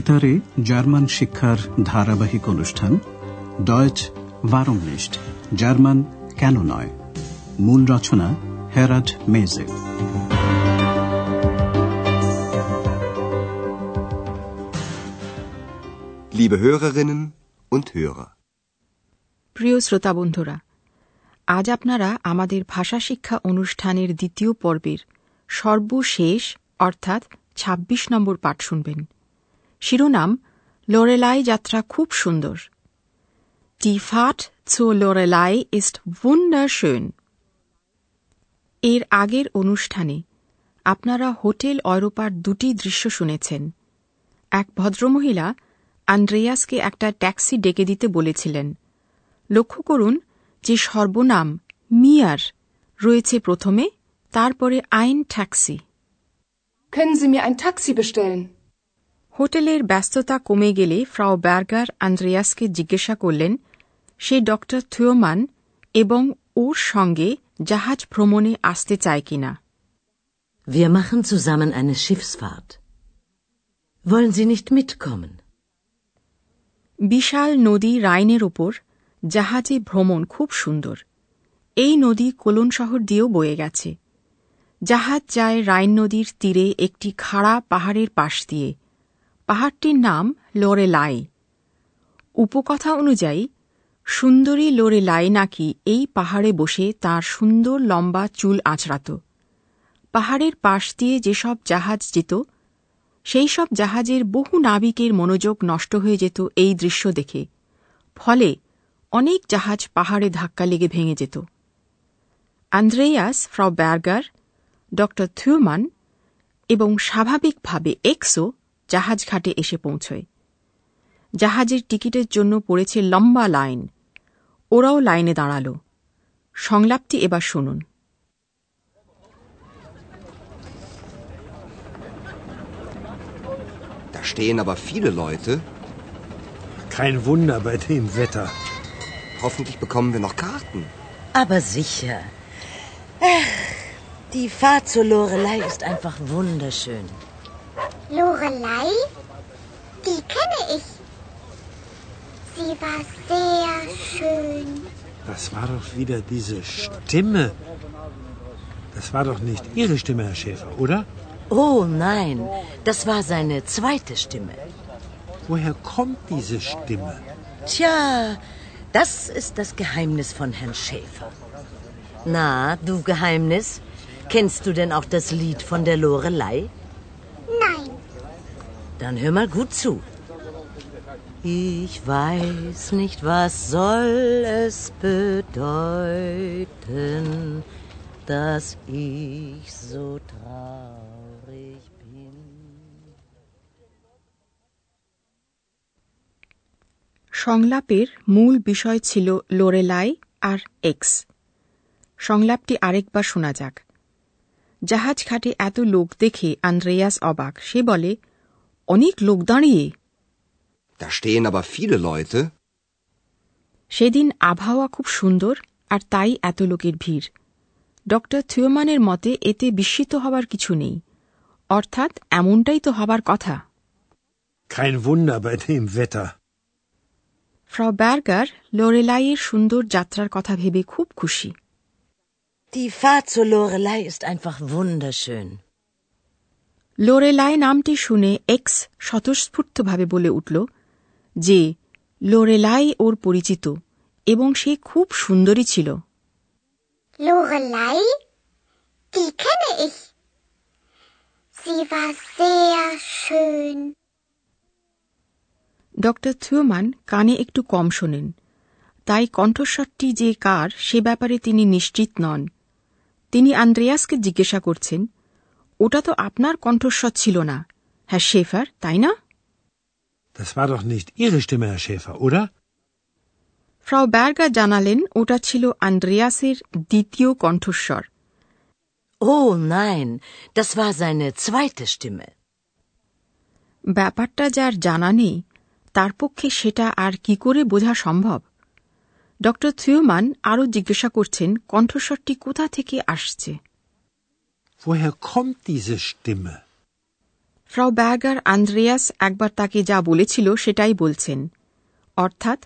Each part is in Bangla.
বেতারে জার্মান শিক্ষার ধারাবাহিক অনুষ্ঠান ডয়েচ ভারমনিস্ট জার্মান কেন নয়? মূল রচনা হেরাড মেজে Liebe Hörerinnen und Hörer. প্রিয় শ্রোতা বন্ধুরা আজ আপনারা আমাদের ভাষা শিক্ষা অনুষ্ঠানের দ্বিতীয় পর্বের সর্বশেষ অর্থাৎ ২৬ নম্বর পাঠ শুনবেন। শিরোনাম, লোরেলাই যাত্রা খুব সুন্দর Die Fahrt zur Lorelei ist wunderschön. এর আগের অনুষ্ঠানে আপনারা হোটেল অরোপার দুটি দৃশ্য শুনেছেন এক ভদ্রমহিলা আন্দ্রেয়াসকে একটা ট্যাক্সি ডেকে দিতে বলেছিলেন লক্ষ্য করুন যে সর্বনাম মিয়ার রয়েছে প্রথমে, তারপরে আইন ট্যাক্সি Können Sie mir ein Taxi bestellen? হোটেলের ব্যস্ততা কমে গেলে ফ্রাও ব্যার্গার আন্দ্রেয়াসকে জিজ্ঞাসা করলেন সে ডক্টর থিওমান এবং ওর সঙ্গে জাহাজ ভ্রমণে আসতে চায় কিনা Wir machen zusammen eine Schiffsfahrt. Wollen Sie nicht mitkommen? বিশাল নদী রাইনের ওপর জাহাজে ভ্রমণ খুব সুন্দর এই নদী কোলন শহর দিয়েও বয়ে গেছে জাহাজ যায় রাইন নদীর তীরে একটি খাড়া পাহাড়ের পাশ দিয়ে পাহাড়টির নাম লোরেলাই। উপকথা অনুযায়ী, সুন্দরী লোরেলাই নাকি এই পাহাড়ে বসে তার সুন্দর লম্বা চুল আঁচড়াত। পাহাড়ের পাশ দিয়ে যেসব জাহাজ যেত, সেই সব জাহাজের বহু নাবিকের মনোযোগ নষ্ট হয়ে যেত এই দৃশ্য দেখে। ফলে অনেক জাহাজ পাহাড়ে ধাক্কা লেগে ভেঙে যেত। আন্দ্রেয়াস ফ্রাও ব্যার্গার ড থিউমান এবং স্বাভাবিকভাবে এক্সও জাহাজ ঘাটে এসে পৌঁছয় জাহাজের টিকিটের জন্য পড়েছে লম্বা লাইন ওরাও লাইনে দাঁড়াল সংলাপটি এবার শুনুন Da stehen aber viele Leute. Kein Wunder bei dem Wetter. Hoffentlich bekommen wir noch Karten. Aber sicher. Ach, die Fahrt zur Lorelei ist einfach wunderschön. Lorelei? Die kenne ich. Sie war sehr schön. Das war doch wieder diese Stimme. Das war doch nicht Ihre Stimme, Herr Schäfer, oder? Oh nein, das war seine zweite Stimme. Woher kommt diese Stimme? Tja, das ist das Geheimnis von Herrn Schäfer. Na, du Geheimnis, kennst du denn auch das Lied von der Lorelei? Dann hör mal gut zu. Ich weiß nicht, was soll es bedeuten, dass ich so traurig bin. সংলাপের মূল বিষয় ছিল লোরেলাই আর এক্স সংলাপটি আরেকবার শোনা যাক জাহাজ ঘাটে এত লোক দেখে আন্দ্রেয়াস অবাক সে বলে অনেক লোক দাঁড়িয়ে Da stehen aber viele Leute. সেদিন আবহাওয়া খুব সুন্দর আর তাই এত লোকের ভিড় ড থিওমানের মতে এতে বিস্মিত হবার কিছু নেই অর্থাৎ এমনটাই তো হবার কথা Kein Wunder bei dem Wetter. ফ্রাও ব্যার্গার লোরেলাইয়ের সুন্দর যাত্রার কথা ভেবে খুব খুশি Die Fahrt zur Lorelei ist einfach wunderschön. লোরেলাই নামটি শুনে এক্স স্বতঃস্ফূর্তভাবে বলে উঠল যে লোরেলাই ওর পরিচিত এবং সে খুব সুন্দরী ছিল Lorelei? Die kenne ich. Sie war sehr schön. ড থিওমান কানে একটু কম শোনেন তাই কণ্ঠস্বরটি যে কার সে ব্যাপারে তিনি নিশ্চিত নন তিনি আন্দ্রেয়াসকে জিজ্ঞাসা করছেন ওটা তো আপনার কণ্ঠস্বর ছিল না হ্যাঁ শেফার তাই না Das war doch nicht Ihre Stimme, Herr Schäfer, oder? ফ্রাও ব্যার্গা জানালেন ওটা ছিল আন্দ্রেয়াসের দ্বিতীয় কণ্ঠস্বর Oh nein, das war seine zweite Stimme. ব্যাপারটা যার জানা নেই তার পক্ষে সেটা আর কি করে বোঝা সম্ভব ড থিওমান আরও জিজ্ঞাসা করছেন কণ্ঠস্বরটি কোথা থেকে আসছে Woher kommt diese Stimme? ফ্রাউ ব্যাগার আন্দ্রেয়াস একবার তাকে যা বলেছিল সেটাই বলছেন অর্থাৎ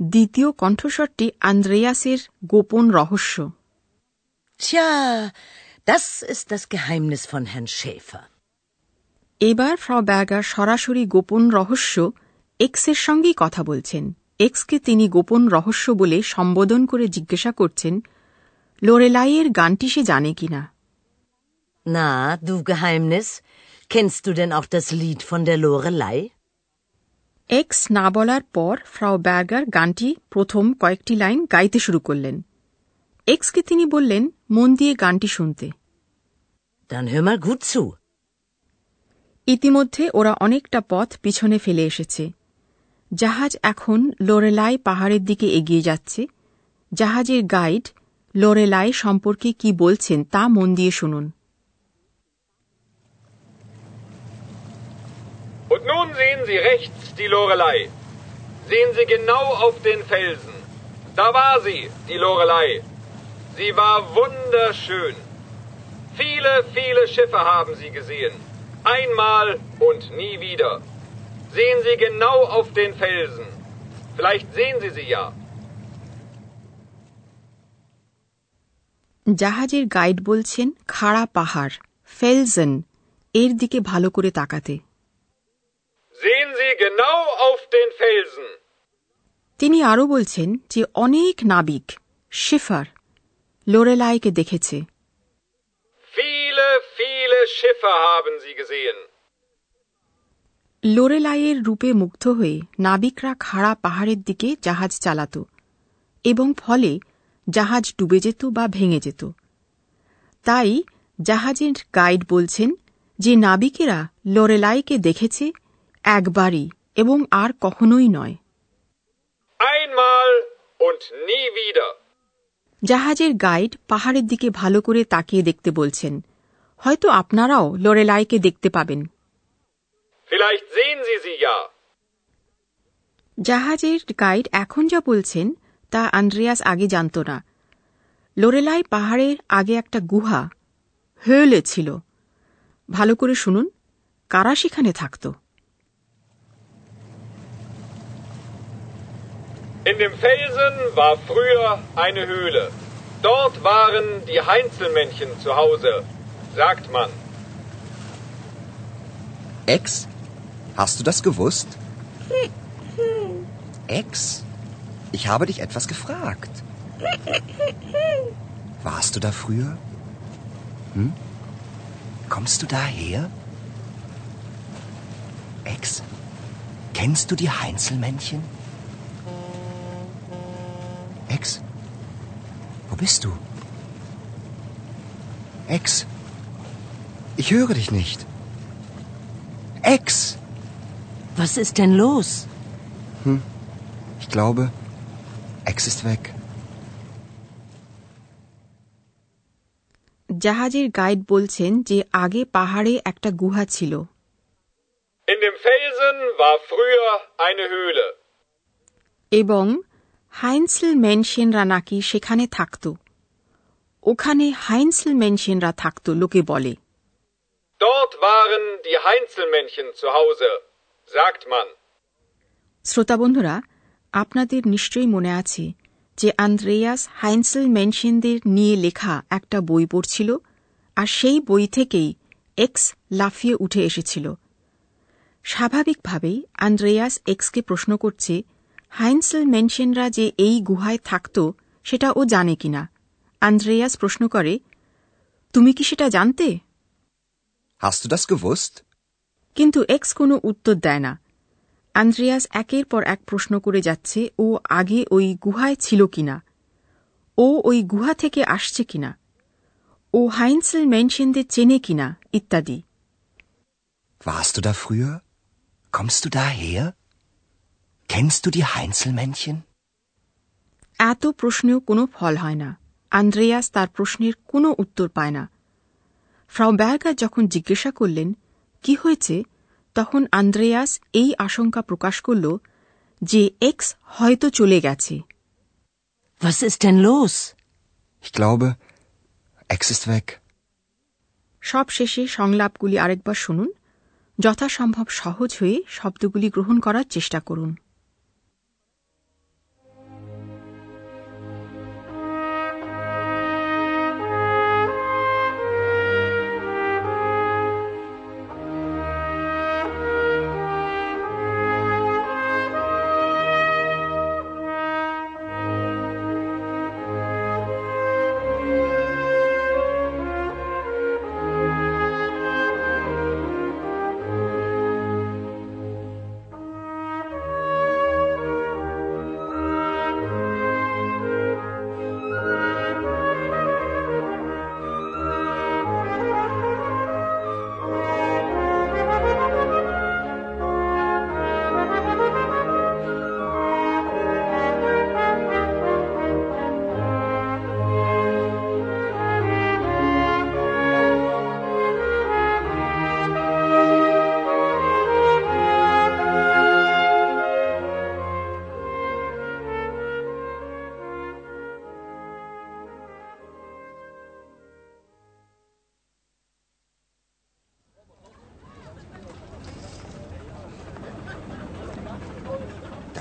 দ্বিতীয় কণ্ঠস্বরটি আন্দ্রেয়াসের গোপন রহস্য Tja, das ist das Geheimnis von Herrn Schäfer. এবার ফ্রাউ ব্যাগার সরাসরি গোপন রহস্য এক্সের সঙ্গেই কথা বলছেন এক্সকে তিনি গোপন রহস্য বলে সম্বোধন করে জিজ্ঞাসা করছেন লোরেলাইয়ের গানটি সে জানে কিনা Na, du Geheimnis, kennst du denn auch das Lied von der Lorelei? এক্স না বলার পর ফ্রাউ ব্যাগার গানটি প্রথম কয়েকটি লাইন গাইতে শুরু করলেন। এক্সকে তিনি বললেন মন দিয়ে গানটি শুনতে। Dann hör mal gut zu. ইতিমধ্যে ওরা অনেকটা পথ পিছনে ফেলে এসেছে। জাহাজ এখন লোরেলাই পাহাড়ের দিকে এগিয়ে যাচ্ছে। জাহাজের গাইড লোরেলাই সম্পর্কে কি বলছেন তা মন দিয়ে শুনুন। nun sehen Sie rechts die Lorelei. Sehen Sie genau auf den Felsen. Da war sie, die Lorelei. Sie war wunderschön. Viele, viele Schiffe haben sie gesehen. Einmal und nie wieder. Sehen Sie genau auf den Felsen. Vielleicht sehen Sie sie ja. জাহাজের গাইড বলছেন খাড়া পাহাড় ফেলজন এর দিকে ভালো করে তাকাতে Sehen Sie genau auf den Felsen. তিনি আরও বলছেন যে অনেক নাবিক শিফার লোরেলাইকে দেখেছে Viele, viele Schiffe haben sie gesehen. লোরেলাইয়ের রূপে মুগ্ধ হয়ে নাবিকরা খাড়া পাহাড়ের দিকে জাহাজ চালাত এবং ফলে জাহাজ ডুবে যেত বা ভেঙে যেত তাই জাহাজের গাইড বলছেন যে নাবিকেরা লোরেলাইকে দেখেছে একবারই এবং আর কখনোই নয়। Einmal und nie wieder. জাহাজের গাইড পাহাড়ের দিকে ভালো করে তাকিয়ে দেখতে বলছেন। হয়তো আপনারাও লোরেলাইকে দেখতে পাবেন. জাহাজের গাইড এখন যা বলছেন তা আন্দ্রেয়াস আগে জানত না। লোরেলাই পাহাড়ের আগে একটা গুহা হয়েলে ছিল। ভালো করে শুনুন কারা সেখানে থাকত? In dem Felsen war früher eine Höhle. Dort waren die Heinzelmännchen zu Hause, sagt man. Ex? Hast du das gewusst? Ex? Ich habe dich etwas gefragt. Warst du da früher? Hm? Kommst du daher? Ex? Kennst du die Heinzelmännchen? bist du? Ex? Ich höre dich nicht. Ex! Was ist denn los? Ich glaube, Ex ist weg. জাহাজের গাইড বলছেন যে আগে পাহাড়ে একটা গুহা ছিল In dem Felsen war früher eine Höhle. এবং হাইন্সেল মেনশেনরা নাকি সেখানে থাকত? ওখানে হাইন্সেল মেনশেনরা থাকত লোকে বলে। Dort waren die Heinzelmännchen zu Hause, sagt man. শ্রোতাবন্ধুরা আপনাদের নিশ্চয়ই মনে আছে যে আন্দ্রেয়াস হাইন্সেল মেনশেনদের নিয়ে লেখা একটা বই পড়ছিল আর সেই বই থেকেই এক্স লাফিয়ে উঠে এসেছিল। স্বাভাবিকভাবেই আন্দ্রেয়াস এক্সকে প্রশ্ন করছে হাইন্সেল মেনশেনরা যে এই গুহায় থাকত সেটা ও জানে কিনা? আন্দ্রেয়াস প্রশ্ন করে তুমি কি সেটা জানতে? Hast du কিন্তু এক্স কোনো উত্তর দেয় না। আন্দ্রেয়াস একের পর এক প্রশ্ন করে যাচ্ছে ও আগে ওই গুহায় ছিল কিনা? ও ওই গুহা থেকে আসছে কিনা? ও হাইন্সেল মেনশেনদের চেনে কিনা? ইত্যাদি। Warst du da früher? Kommst du daher? Kennst du die Heinzelmännchen? এত প্রশ্নেও কোনো ফল হয় না আন্দ্রেয়াস তার প্রশ্নের কোনো উত্তর পায় না ফ্রাউ ব্যার্গার যখন জিজ্ঞাসা করলেন কি হয়েছে তখন আন্দ্রেয়াস এই আশঙ্কা প্রকাশ করল যে এক্স হয়তো চলে গেছে Was ist denn los? Ich glaube, Ex ist weg. সব শেষে সংলাপগুলি আরেকবার শুনুন যথাসম্ভব সহজ হয়ে শব্দগুলি গ্রহণ করার চেষ্টা করুন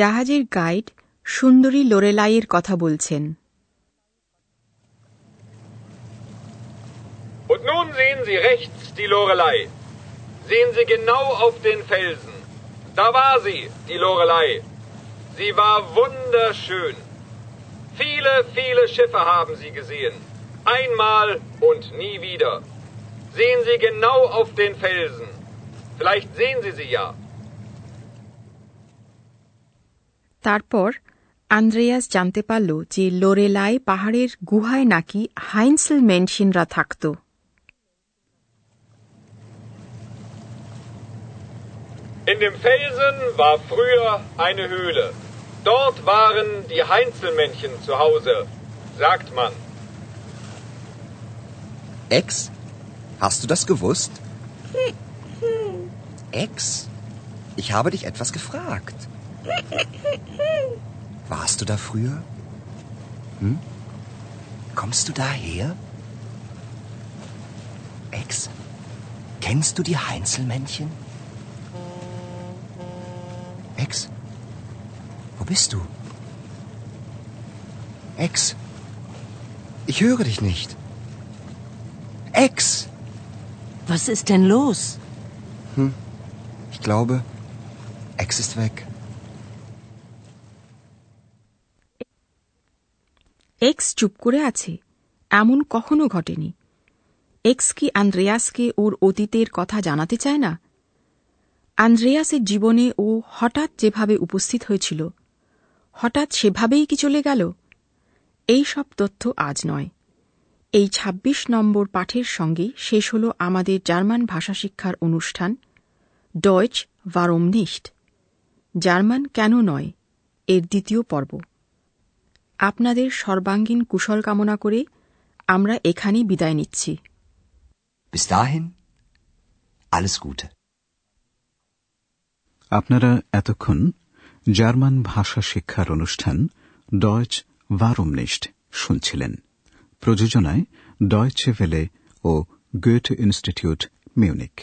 জাহাজের গাইড সুন্দরী লোরেলাইয়ের কথা বলছেন Und nun sehen Sie rechts die Lorelei. Sehen Sie genau auf den Felsen. Da war sie, die Lorelei. Sie war wunderschön. Viele, viele Schiffe haben Sie gesehen. Einmal und nie wieder. Sehen Sie genau auf den Felsen. Vielleicht sehen Sie sie ja. তারপর আন্দ্রেয়াস জানতে পারল যে লোরেলাই পাহাড়ের গুহায় নাকি হাইন্সেল মেনশিনরা থাকত In dem Felsen war früher eine Höhle. Dort waren die Heinzelmännchen zu Hause, sagt man. Ex? Hast du das gewusst? Ex? Ich habe dich etwas gefragt. Warst du da früher? Hm? Kommst du daher? Ex? Kennst du die Heinzelmännchen? Ex? Wo bist du? Ex? Ich höre dich nicht. Ex! Was ist denn los? Ich glaube, Ex ist weg. X চুপ করে আছে, এমন কখনো ঘটেনি। এক্স কি আন্দ্রেয়াসকে ওর অতীতের কথা জানাতে চায় না? আন্দ্রেয়াসের জীবনে ও হঠাৎ যেভাবে উপস্থিত হয়েছিল, হঠাৎ সেভাবেই কি চলে গেল? এই সব তথ্য আজ নয়। এই ২৬ নম্বর পাঠের সঙ্গে শেষ হল আমাদের জার্মান ভাষা শিক্ষার অনুষ্ঠান, ডয়চ ভারম নিষ্ট জার্মান কেন নয়, এর দ্বিতীয় পর্ব। আপনাদের সর্বাঙ্গীন কুশল কামনা করে আমরা এখানেই বিদায় নিচ্ছি। Bis dahin, alles Gute. আপনারা এতক্ষণ জার্মান ভাষা শিক্ষার অনুষ্ঠান ডয়েচ ভারমনিস্ট শুনছিলেন। প্রযোজনায় ডয়চে ভেলে ও গোয়েট ইনস্টিটিউট মিউনিক